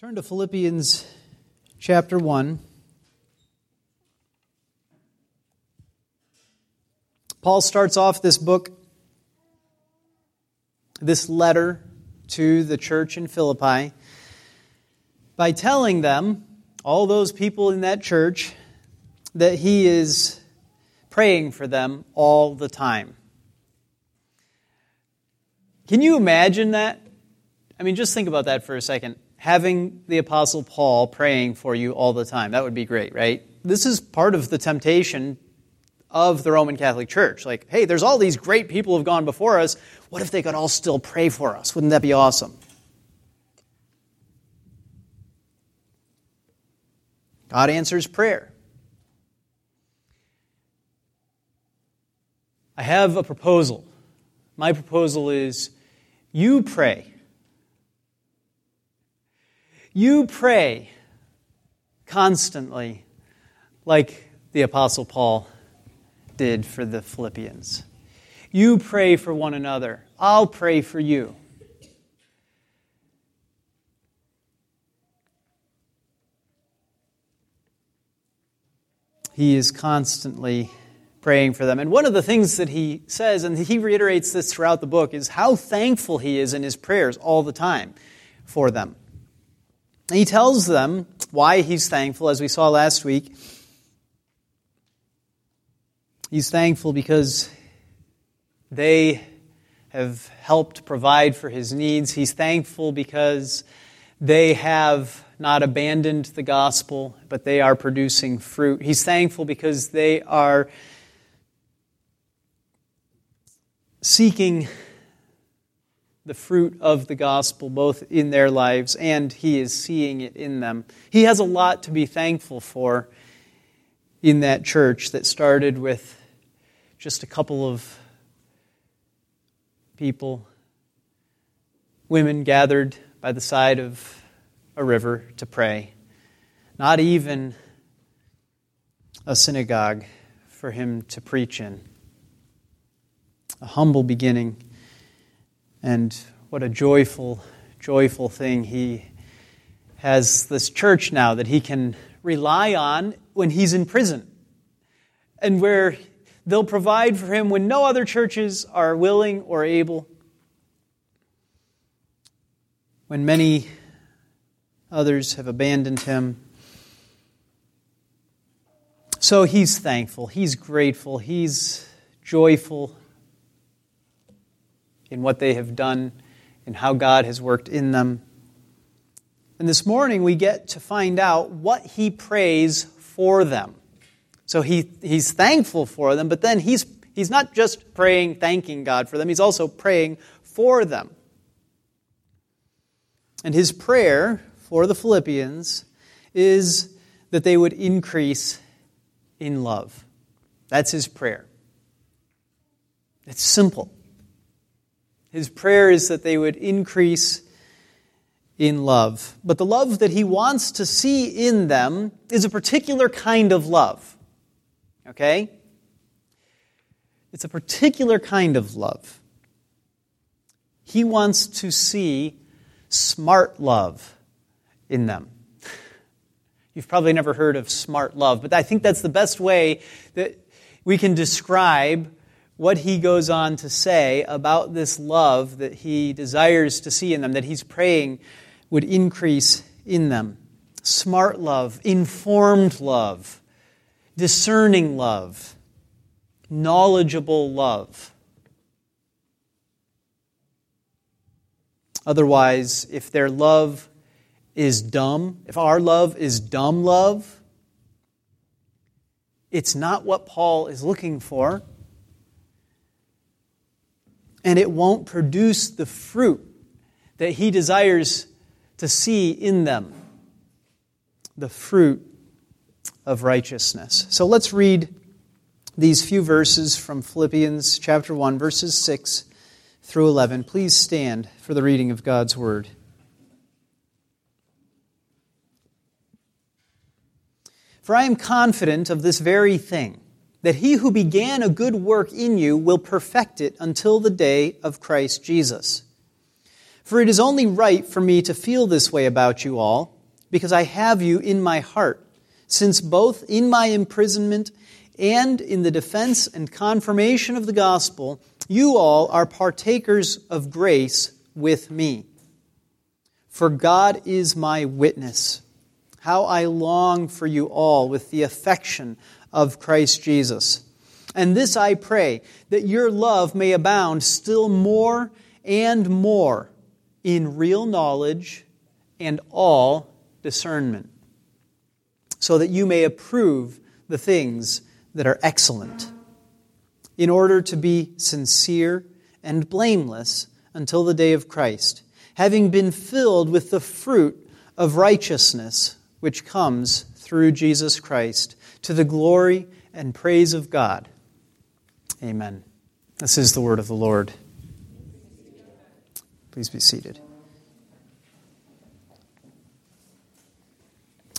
Turn to Philippians chapter 1. Paul starts off this book, this letter to the church in Philippi, by telling them, all those people in that church, that he is praying for them all the time. Can you imagine that? I mean, just think about that for a second. Having the Apostle Paul praying for you all the time. That would be great, right? This is part of the temptation of the Roman Catholic Church. Like, hey, there's all these great people who have gone before us. What if they could all still pray for us? Wouldn't that be awesome? God answers prayer. I have a proposal. My proposal is you pray. You pray constantly like the Apostle Paul did for the Philippians. You pray for one another. I'll pray for you. He is constantly praying for them. And one of the things that he says, and he reiterates this throughout the book, is how thankful he is in his prayers all the time for them. He tells them why he's thankful, as we saw last week. He's thankful because they have helped provide for his needs. He's thankful because they have not abandoned the gospel, but they are producing fruit. He's thankful because they are seeking the fruit of the gospel both in their lives and he is seeing it in them. He has a lot to be thankful for in that church that started with just a couple of people, women gathered by the side of a river to pray. Not even a synagogue for him to preach in. A humble beginning, and what a joyful, joyful thing he has this church now that he can rely on when he's in prison. And where They'll provide for him when no other churches are willing or able. When many others have abandoned him. So he's thankful, he's grateful, he's joyful in what they have done and how God has worked in them. And this morning we get to find out what he prays for them. So he, he's thankful for them, but then he's, he's not just praying, thanking God for them, he's also praying for them. And his prayer for the Philippians is that they would increase in love. That's his prayer. It's simple. His prayer is that they would increase in love. But the love that he wants to see in them is a particular kind of love. Okay? It's a particular kind of love. He wants to see smart love in them. You've probably never heard of smart love, but I think that's the best way that we can describe what he goes on to say about this love that he desires to see in them, that he's praying would increase in them. Smart love, informed love, discerning love, knowledgeable love. Otherwise, if their love is dumb, if our love is dumb love, it's not what Paul is looking for, and it won't produce the fruit that he desires to see in them the fruit of righteousness. So let's read these few verses from Philippians chapter 1, verses 6 through 11. Please stand for the reading of God's word. For I am confident of this very thing, that he who began a good work in you will perfect it until the day of Christ Jesus. For it is only right for me to feel this way about you all, because I have you in my heart, since both in my imprisonment and in the defense and confirmation of the gospel, you all are partakers of grace with me. For God is my witness, how I long for you all with the affection of Christ Jesus. And this I pray, that your love may abound still more and more in real knowledge and all discernment, so that you may approve the things that are excellent, in order to be sincere and blameless until the day of Christ, having been filled with the fruit of righteousness which comes through Jesus Christ, to the glory and praise of God. Amen. This is the word of the Lord. Please be seated.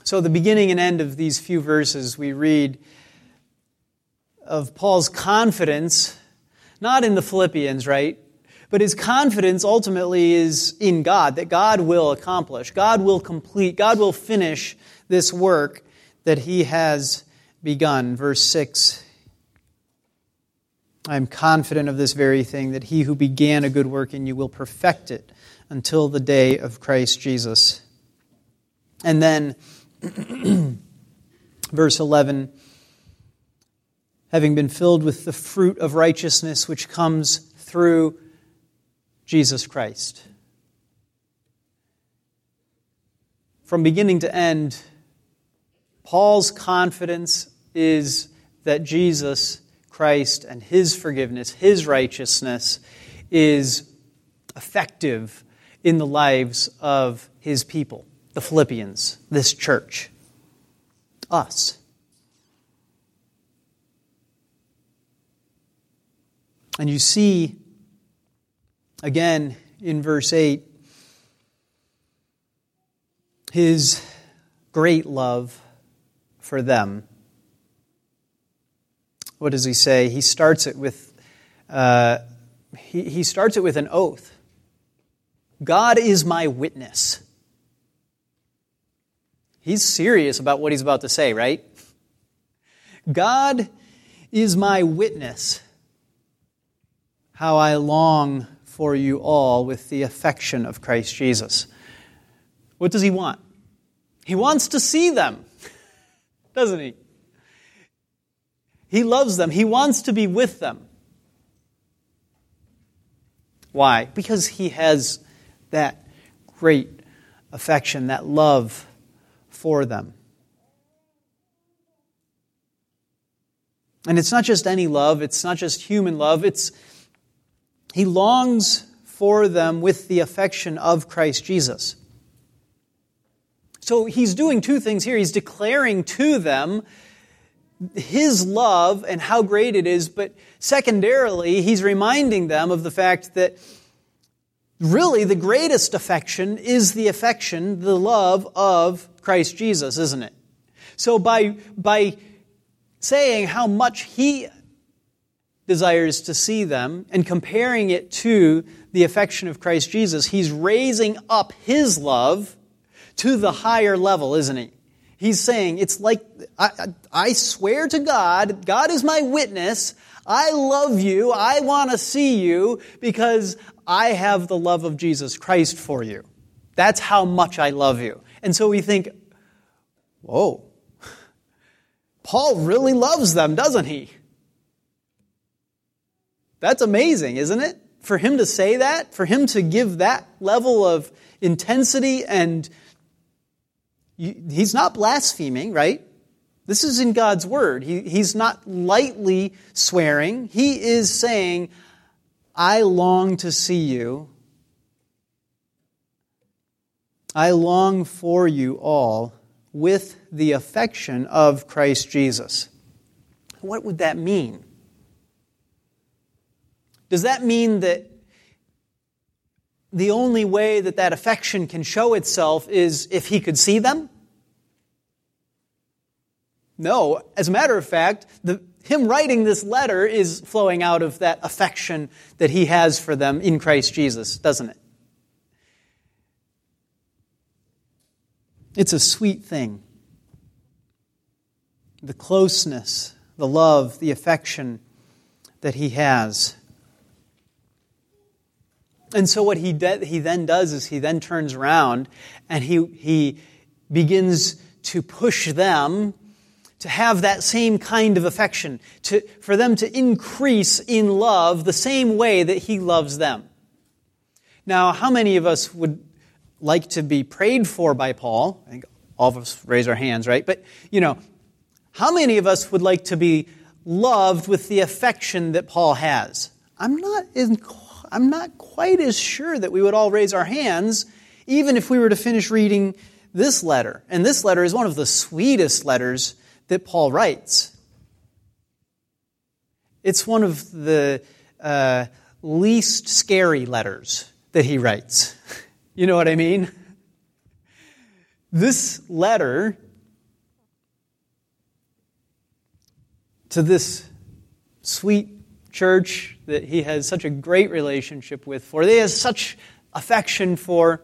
So, the beginning and end of these few verses, we read of Paul's confidence, not in the Philippians, right? But his confidence ultimately is in God, that God will accomplish, God will complete, God will finish this work that he has begun. Verse 6 I am confident of this very thing, that he who began a good work in you will perfect it until the day of Christ Jesus. And then, verse 11 having been filled with the fruit of righteousness which comes through Jesus Christ. From beginning to end, Paul's confidence is that Jesus Christ and his forgiveness, his righteousness, is effective in the lives of his people, the Philippians, this church, us. And you see, again, in verse 8, his great love for them what does he say? He starts it with, uh, he, he starts it with an oath. God is my witness. He's serious about what he's about to say, right? God is my witness, how I long for you all with the affection of Christ Jesus. What does he want? He wants to see them, doesn't he? He loves them. He wants to be with them. Why? Because he has that great affection, that love for them. And it's not just any love, it's not just human love, it's he longs for them with the affection of Christ Jesus. So he's doing two things here. He's declaring to them his love and how great it is, but secondarily, he's reminding them of the fact that really the greatest affection is the affection, the love of Christ Jesus, isn't it? So by, by saying how much he desires to see them and comparing it to the affection of Christ Jesus, he's raising up his love to the higher level, isn't he? He's saying, it's like, I, I swear to God, God is my witness. I love you. I want to see you because I have the love of Jesus Christ for you. That's how much I love you. And so we think, whoa, Paul really loves them, doesn't he? That's amazing, isn't it? For him to say that, for him to give that level of intensity and he's not blaspheming, right? This is in God's word. He, he's not lightly swearing. He is saying, I long to see you. I long for you all with the affection of Christ Jesus. What would that mean? Does that mean that the only way that that affection can show itself is if he could see them? No, as a matter of fact, the, him writing this letter is flowing out of that affection that he has for them in Christ Jesus, doesn't it? It's a sweet thing. The closeness, the love, the affection that he has. And so, what he, de- he then does is he then turns around and he, he begins to push them to have that same kind of affection, to, for them to increase in love the same way that he loves them. Now, how many of us would like to be prayed for by Paul? I think all of us raise our hands, right? But, you know, how many of us would like to be loved with the affection that Paul has? I'm not, in, I'm not quite as sure that we would all raise our hands, even if we were to finish reading this letter. And this letter is one of the sweetest letters that Paul writes. It's one of the uh, least scary letters that he writes. You know what I mean? This letter to this sweet church that he has such a great relationship with, for they has such affection for,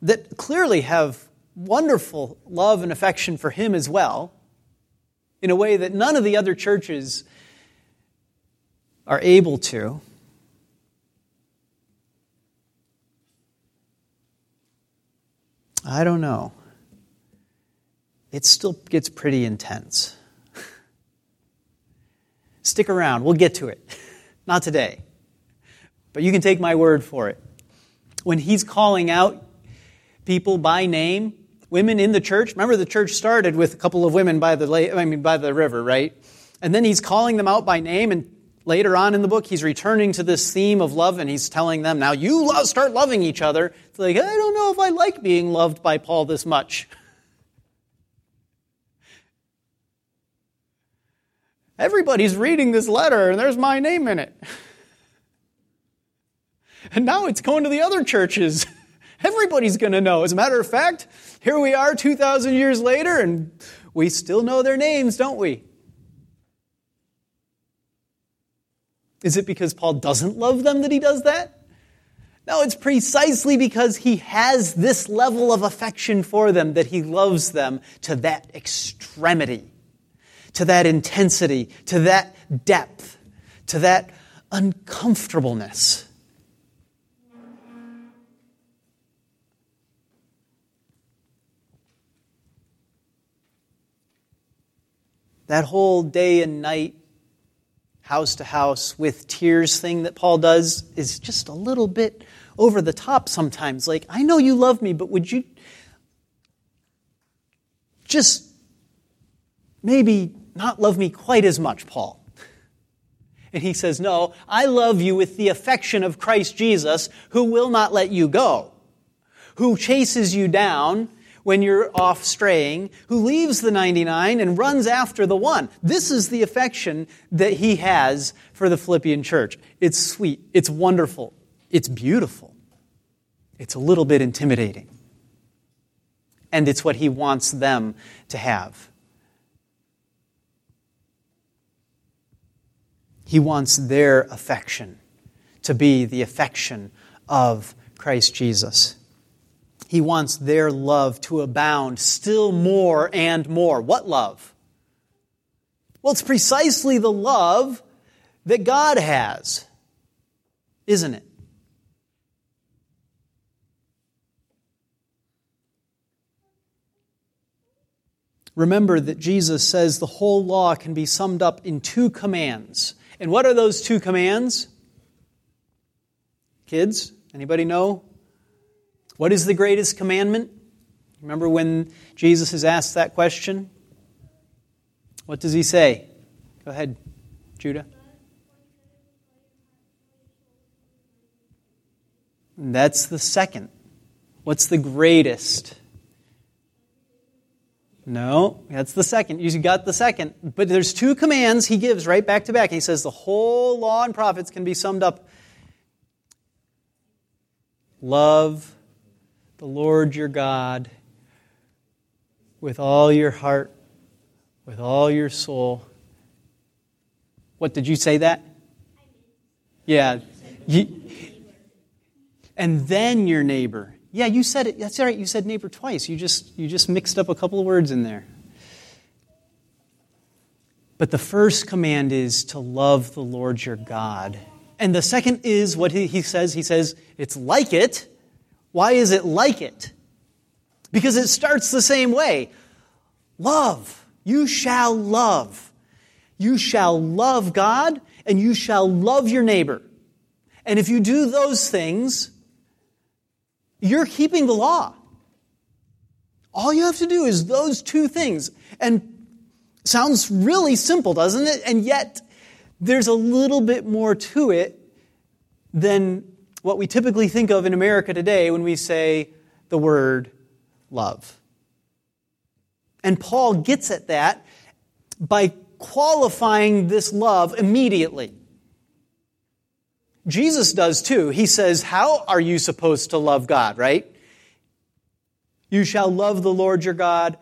that clearly have wonderful love and affection for him as well, in a way that none of the other churches are able to. I don't know. It still gets pretty intense. Stick around, we'll get to it. Not today. But you can take my word for it. When he's calling out people by name, women in the church. Remember, the church started with a couple of women by the I mean by the river, right? And then he's calling them out by name, and later on in the book, he's returning to this theme of love, and he's telling them, "Now you love, start loving each other." It's like I don't know if I like being loved by Paul this much. Everybody's reading this letter, and there's my name in it. And now it's going to the other churches. Everybody's going to know. As a matter of fact, here we are 2,000 years later, and we still know their names, don't we? Is it because Paul doesn't love them that he does that? No, it's precisely because he has this level of affection for them that he loves them to that extremity, to that intensity, to that depth, to that uncomfortableness. That whole day and night, house to house with tears thing that Paul does is just a little bit over the top sometimes. Like, I know you love me, but would you just maybe not love me quite as much, Paul? And he says, No, I love you with the affection of Christ Jesus, who will not let you go, who chases you down when you're off straying, who leaves the 99 and runs after the one. This is the affection that he has for the Philippian church. It's sweet, it's wonderful, it's beautiful, it's a little bit intimidating. And it's what he wants them to have. He wants their affection to be the affection of Christ Jesus. He wants their love to abound still more and more. What love? Well, it's precisely the love that God has, isn't it? Remember that Jesus says the whole law can be summed up in two commands. And what are those two commands? Kids, anybody know what is the greatest commandment? Remember when Jesus is asked that question? What does he say? Go ahead, Judah. that's the second. What's the greatest? No, that's the second. You got the second. But there's two commands he gives right back to back. He says the whole law and prophets can be summed up love the Lord your God with all your heart, with all your soul. What did you say that? Yeah. You, and then your neighbor. Yeah, you said it. That's right. You said neighbor twice. You just, you just mixed up a couple of words in there. But the first command is to love the Lord your God. And the second is what he, he says. He says, it's like it. Why is it like it? Because it starts the same way. Love. You shall love. You shall love God and you shall love your neighbor. And if you do those things, you're keeping the law. All you have to do is those two things. And sounds really simple, doesn't it? And yet, there's a little bit more to it than what we typically think of in America today when we say the word love. And Paul gets at that by qualifying this love immediately. Jesus does too. He says, How are you supposed to love God, right? You shall love the Lord your God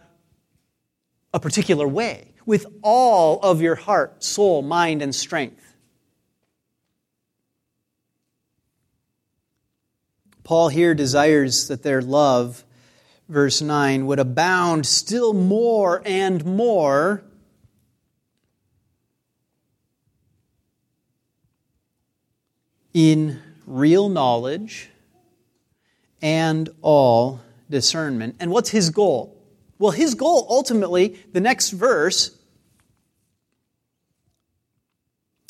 a particular way, with all of your heart, soul, mind, and strength. Paul here desires that their love, verse 9, would abound still more and more in real knowledge and all discernment. And what's his goal? Well, his goal ultimately, the next verse,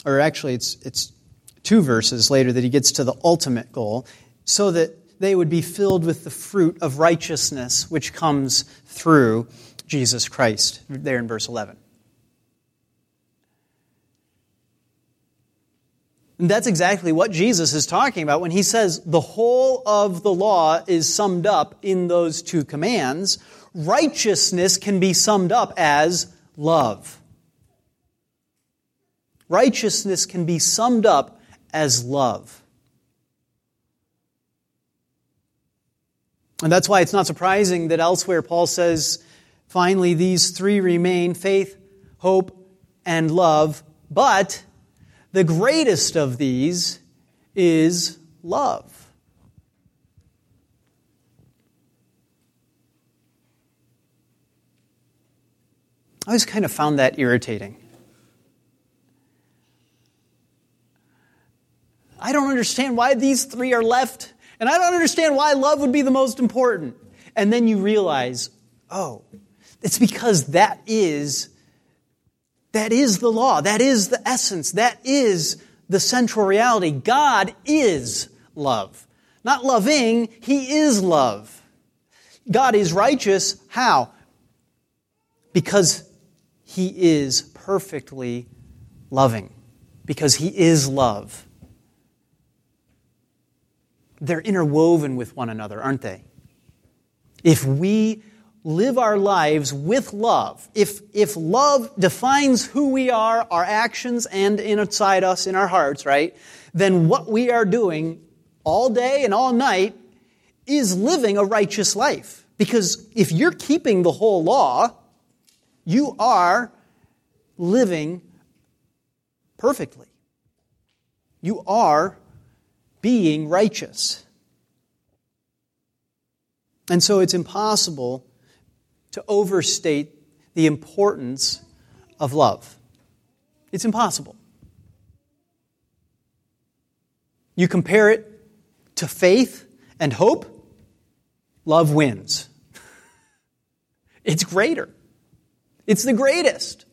or actually it's, it's two verses later that he gets to the ultimate goal, so that they would be filled with the fruit of righteousness which comes through Jesus Christ, there in verse 11. And that's exactly what Jesus is talking about when he says the whole of the law is summed up in those two commands. Righteousness can be summed up as love. Righteousness can be summed up as love. And that's why it's not surprising that elsewhere Paul says, finally, these three remain faith, hope, and love, but the greatest of these is love. I always kind of found that irritating. I don't understand why these three are left, and I don't understand why love would be the most important. And then you realize, oh, it's because that is that is the law. That is the essence. That is the central reality. God is love. Not loving, He is love. God is righteous. How? Because He is perfectly loving. Because He is love. They're interwoven with one another, aren't they? If we live our lives with love, if, if love defines who we are, our actions, and inside us, in our hearts, right, then what we are doing all day and all night is living a righteous life. Because if you're keeping the whole law, you are living perfectly. You are being righteous. And so it's impossible to overstate the importance of love. It's impossible. You compare it to faith and hope, love wins. it's greater. It's the greatest.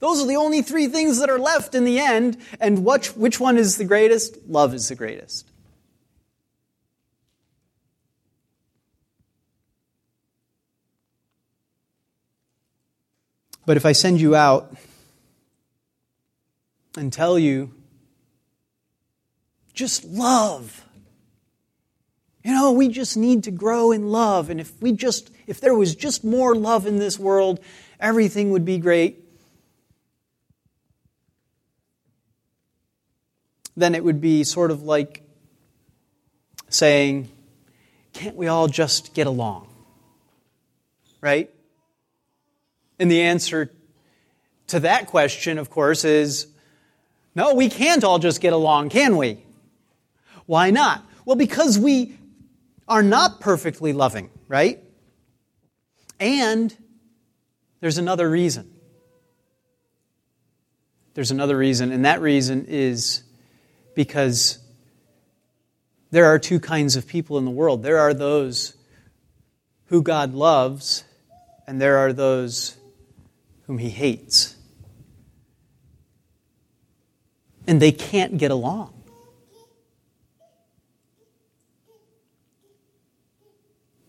Those are the only three things that are left in the end, and which, which one is the greatest? Love is the greatest. But if I send you out and tell you, just love. You know, we just need to grow in love. And if we just, if there was just more love in this world, everything would be great. Then it would be sort of like saying, can't we all just get along? Right? And the answer to that question, of course, is no, we can't all just get along, can we? Why not? Well, because we are not perfectly loving, right? And there's another reason. There's another reason, and that reason is because there are two kinds of people in the world. There are those who God loves, and there are those whom he hates. And they can't get along.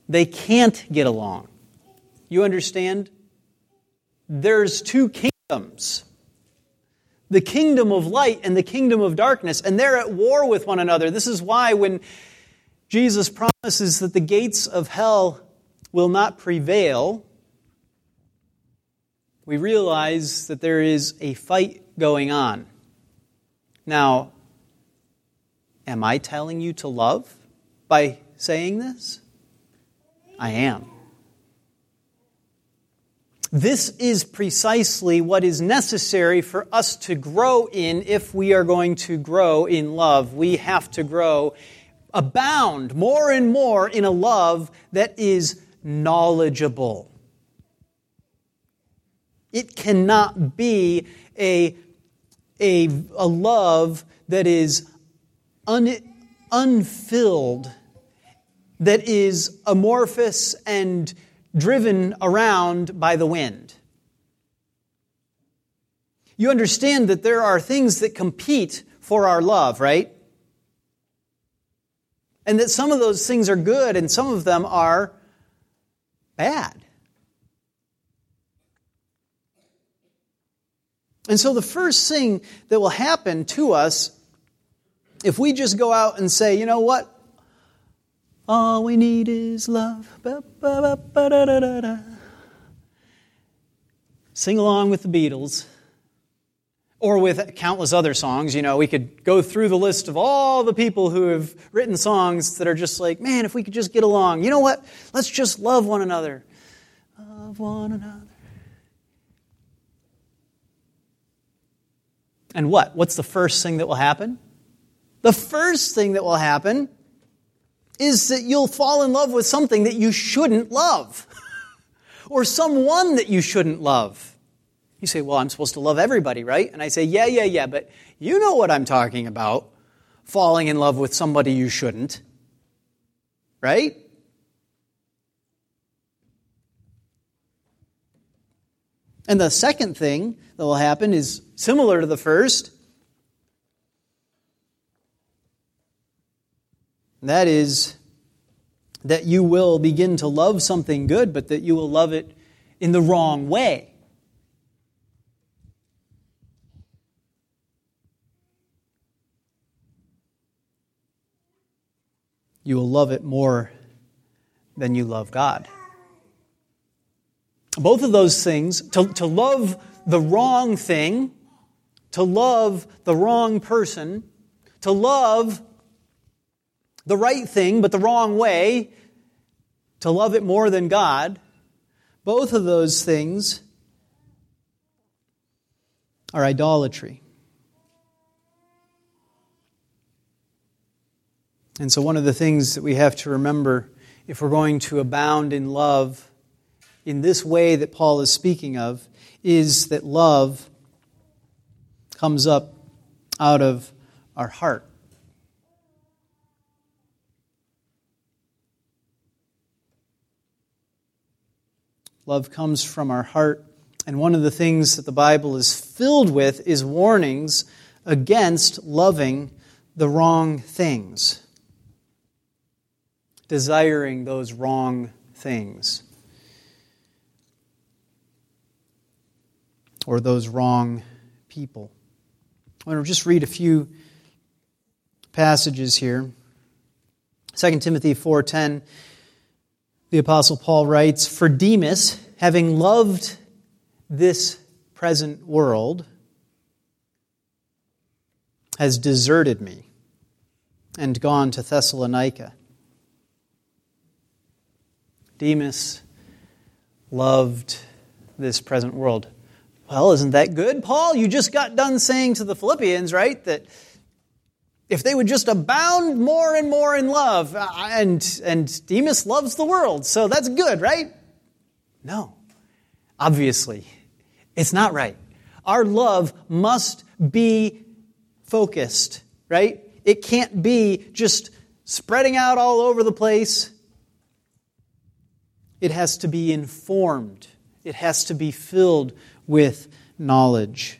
They can't get along. You understand? There's two kingdoms the kingdom of light and the kingdom of darkness, and they're at war with one another. This is why when Jesus promises that the gates of hell will not prevail, we realize that there is a fight going on. Now, am I telling you to love by saying this? I am. This is precisely what is necessary for us to grow in if we are going to grow in love. We have to grow, abound more and more in a love that is knowledgeable. It cannot be a, a, a love that is un, unfilled, that is amorphous and driven around by the wind. You understand that there are things that compete for our love, right? And that some of those things are good and some of them are bad. And so the first thing that will happen to us if we just go out and say, you know what? All we need is love. Sing along with the Beatles or with countless other songs. You know, we could go through the list of all the people who have written songs that are just like, man, if we could just get along. You know what? Let's just love one another. Love one another. And what? What's the first thing that will happen? The first thing that will happen is that you'll fall in love with something that you shouldn't love or someone that you shouldn't love. You say, Well, I'm supposed to love everybody, right? And I say, Yeah, yeah, yeah, but you know what I'm talking about falling in love with somebody you shouldn't, right? And the second thing that will happen is similar to the first That is that you will begin to love something good, but that you will love it in the wrong way. You will love it more than you love God. Both of those things, to, to love the wrong thing, to love the wrong person, to love the right thing but the wrong way, to love it more than God, both of those things are idolatry. And so, one of the things that we have to remember if we're going to abound in love in this way that Paul is speaking of is that love comes up out of our heart. Love comes from our heart. And one of the things that the Bible is filled with is warnings against loving the wrong things, desiring those wrong things, or those wrong people. I want to just read a few passages here. 2 Timothy 4:10 the Apostle Paul writes For Demas, having loved this present world, has deserted me and gone to Thessalonica. Demas loved this present world. Well, isn't that good, Paul? You just got done saying to the Philippians, right, that if they would just abound more and more in love. Uh, and, and Demas loves the world, so that's good, right? No. Obviously, it's not right. Our love must be focused, right? It can't be just spreading out all over the place. It has to be informed. It has to be filled with knowledge.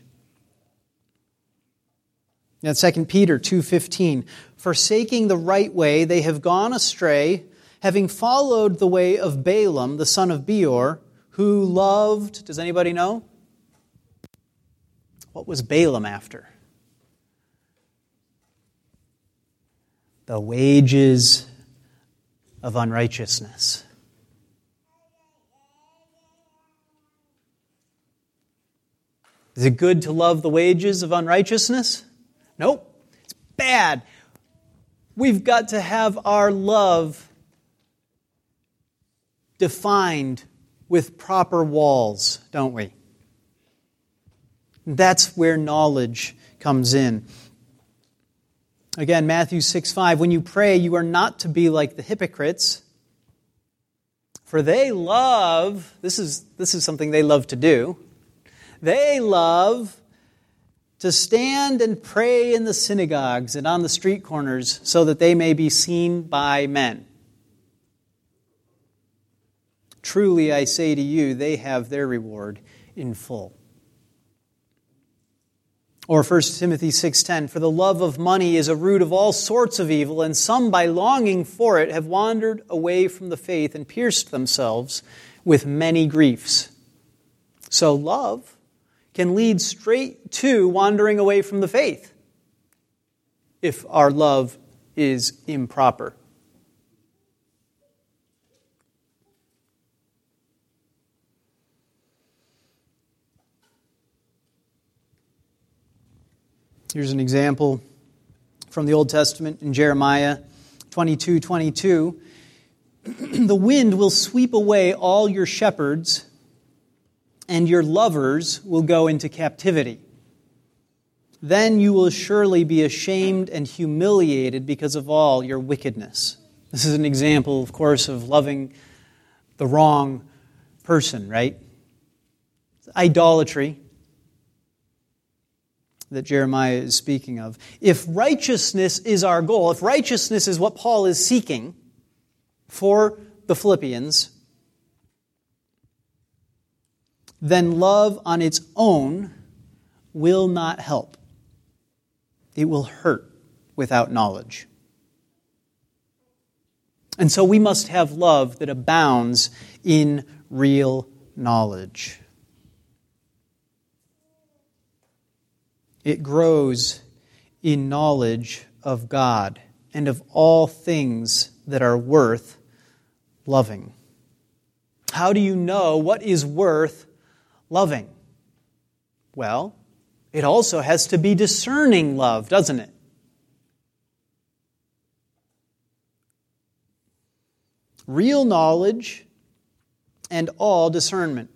Now 2 Peter 2:15 Forsaking the right way they have gone astray having followed the way of Balaam the son of Beor who loved does anybody know? What was Balaam after? The wages of unrighteousness Is it good to love the wages of unrighteousness? Nope. It's bad. We've got to have our love defined with proper walls, don't we? That's where knowledge comes in. Again, Matthew 6 5, when you pray, you are not to be like the hypocrites, for they love, this is, this is something they love to do, they love to stand and pray in the synagogues and on the street corners so that they may be seen by men. Truly, I say to you, they have their reward in full. Or 1 Timothy 6:10 For the love of money is a root of all sorts of evil and some by longing for it have wandered away from the faith and pierced themselves with many griefs. So love can lead straight to wandering away from the faith if our love is improper. Here's an example from the Old Testament in Jeremiah 22 22. the wind will sweep away all your shepherds and your lovers will go into captivity. Then you will surely be ashamed and humiliated because of all your wickedness. This is an example, of course, of loving the wrong person, right? Idolatry that Jeremiah is speaking of. If righteousness is our goal, if righteousness is what Paul is seeking for the Philippians, then love on its own will not help. It will hurt without knowledge. And so we must have love that abounds in real knowledge. It grows in knowledge of God and of all things that are worth loving. How do you know what is worth loving? Well, it also has to be discerning love, doesn't it? Real knowledge and all discernment.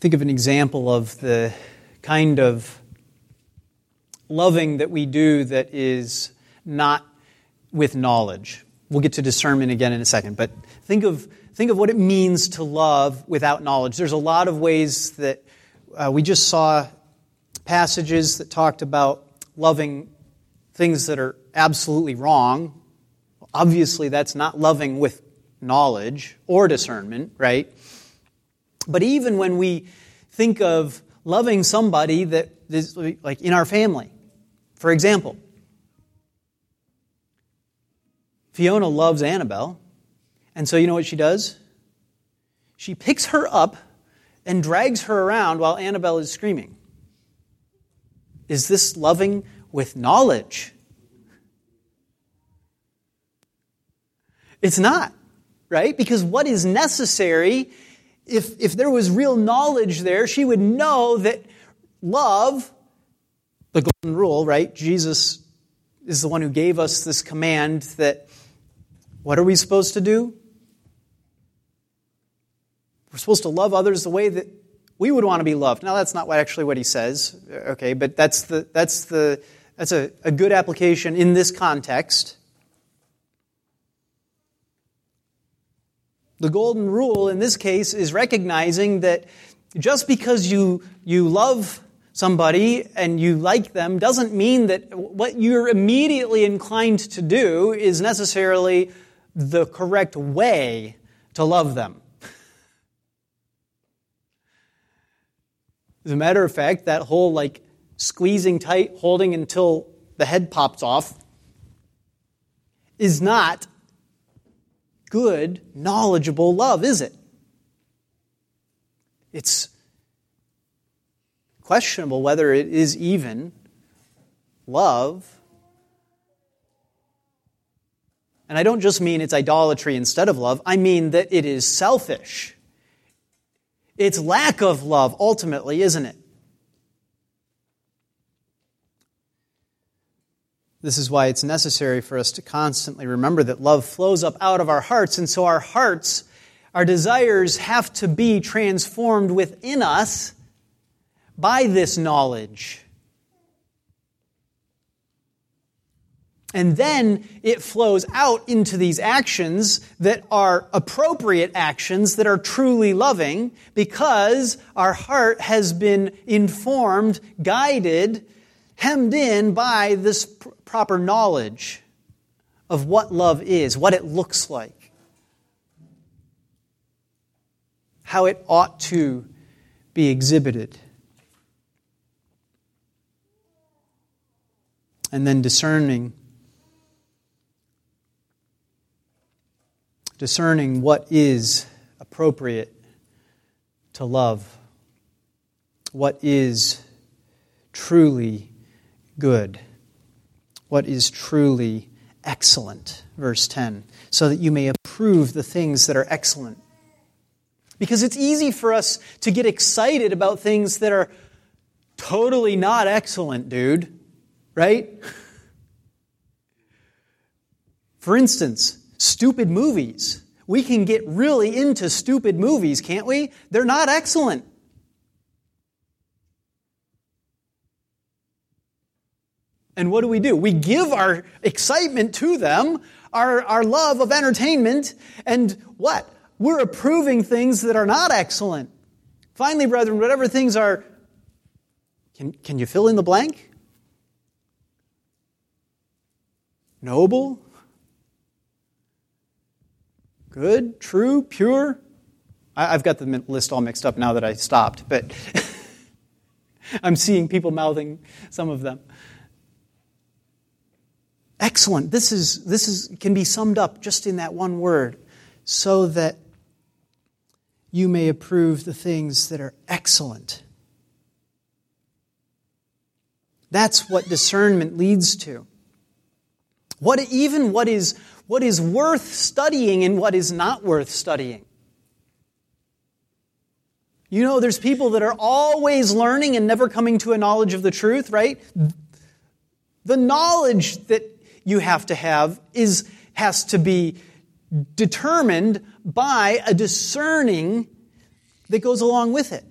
Think of an example of the kind of loving that we do that is not with knowledge. We'll get to discernment again in a second, but think of, think of what it means to love without knowledge. There's a lot of ways that uh, we just saw passages that talked about loving things that are absolutely wrong. Obviously, that's not loving with knowledge or discernment, right? But even when we think of loving somebody that is like in our family, for example, Fiona loves Annabelle, and so you know what she does? She picks her up and drags her around while Annabelle is screaming. Is this loving with knowledge? It's not, right? Because what is necessary, if, if there was real knowledge there, she would know that love the golden rule, right? Jesus is the one who gave us this command that what are we supposed to do? We're supposed to love others the way that we would want to be loved. Now, that's not actually what he says, okay, but that's, the, that's, the, that's a, a good application in this context. The golden rule in this case is recognizing that just because you, you love somebody and you like them doesn't mean that what you're immediately inclined to do is necessarily the correct way to love them. As a matter of fact, that whole like squeezing tight, holding until the head pops off is not good, knowledgeable love, is it? It's questionable whether it is even love. And I don't just mean it's idolatry instead of love, I mean that it is selfish. It's lack of love, ultimately, isn't it? This is why it's necessary for us to constantly remember that love flows up out of our hearts, and so our hearts, our desires have to be transformed within us by this knowledge. And then it flows out into these actions that are appropriate actions that are truly loving because our heart has been informed, guided, hemmed in by this pr- proper knowledge of what love is, what it looks like, how it ought to be exhibited. And then discerning discerning what is appropriate to love, what is truly good, what is truly excellent. Verse 10 so that you may approve the things that are excellent. Because it's easy for us to get excited about things that are totally not excellent, dude. Right? For instance, stupid movies. We can get really into stupid movies, can't we? They're not excellent. And what do we do? We give our excitement to them, our, our love of entertainment, and what? We're approving things that are not excellent. Finally, brethren, whatever things are, can, can you fill in the blank? Noble, good, true, pure. I've got the list all mixed up now that I stopped, but I'm seeing people mouthing some of them. Excellent. This is this is can be summed up just in that one word, so that you may approve the things that are excellent. That's what discernment leads to. What even what is what is worth studying and what is not worth studying. You know, there's people that are always learning and never coming to a knowledge of the truth, right? The knowledge that you have to have is, has to be determined by a discerning that goes along with it.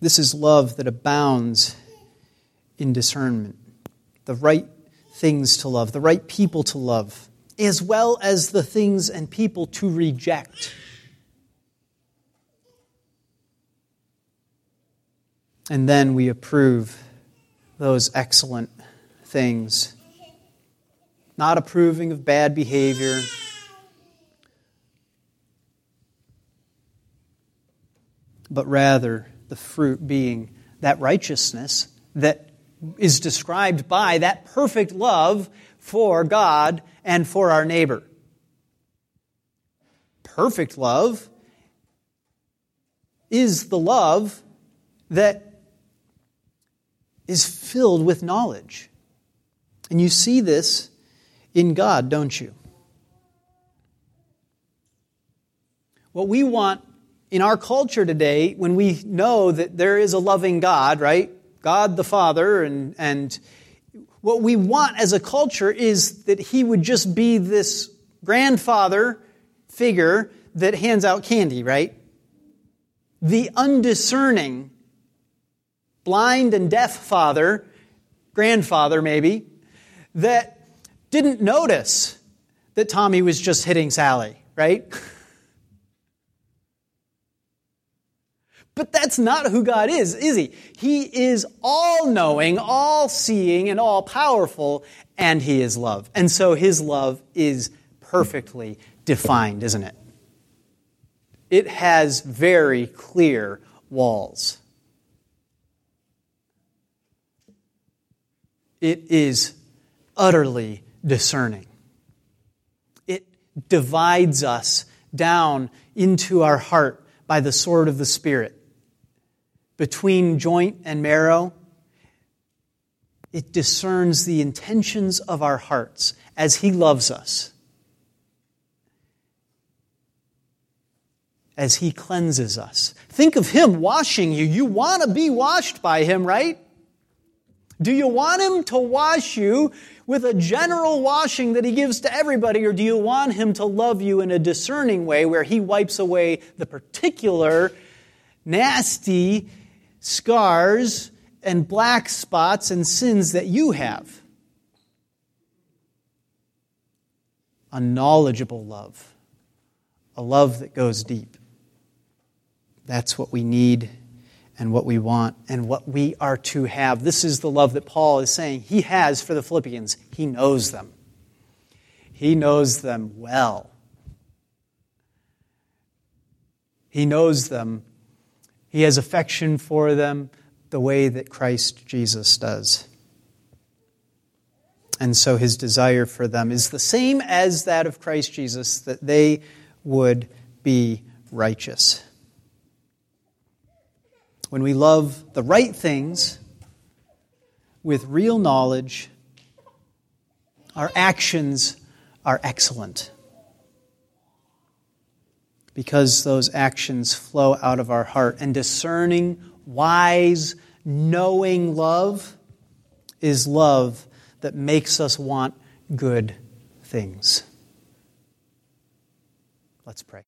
This is love that abounds in discernment, the right things to love, the right people to love, as well as the things and people to reject. And then we approve those excellent things, not approving of bad behavior. But rather, the fruit being that righteousness that is described by that perfect love for God and for our neighbor. Perfect love is the love that is filled with knowledge. And you see this in God, don't you? What we want in our culture today, when we know that there is a loving God, right? God the Father, and, and what we want as a culture is that he would just be this grandfather figure that hands out candy, right? The undiscerning, blind and deaf father, grandfather maybe, that didn't notice that Tommy was just hitting Sally, right? But that's not who God is, is he? He is all knowing, all seeing, and all powerful, and he is love. And so his love is perfectly defined, isn't it? It has very clear walls. It is utterly discerning. It divides us down into our heart by the sword of the Spirit between joint and marrow. It discerns the intentions of our hearts as He loves us, as He cleanses us. Think of Him washing you. You want to be washed by Him, right? Do you want Him to wash you with a general washing that He gives to everybody, or do you want Him to love you in a discerning way where He wipes away the particular nasty scars and black spots and sins that you have. A knowledgeable love, a love that goes deep. That's what we need and what we want and what we are to have. This is the love that Paul is saying he has for the Philippians. He knows them, he knows them well. He knows them he has affection for them the way that Christ Jesus does. And so his desire for them is the same as that of Christ Jesus, that they would be righteous. When we love the right things with real knowledge, our actions are excellent because those actions flow out of our heart. And discerning, wise, knowing love is love that makes us want good things. Let's pray.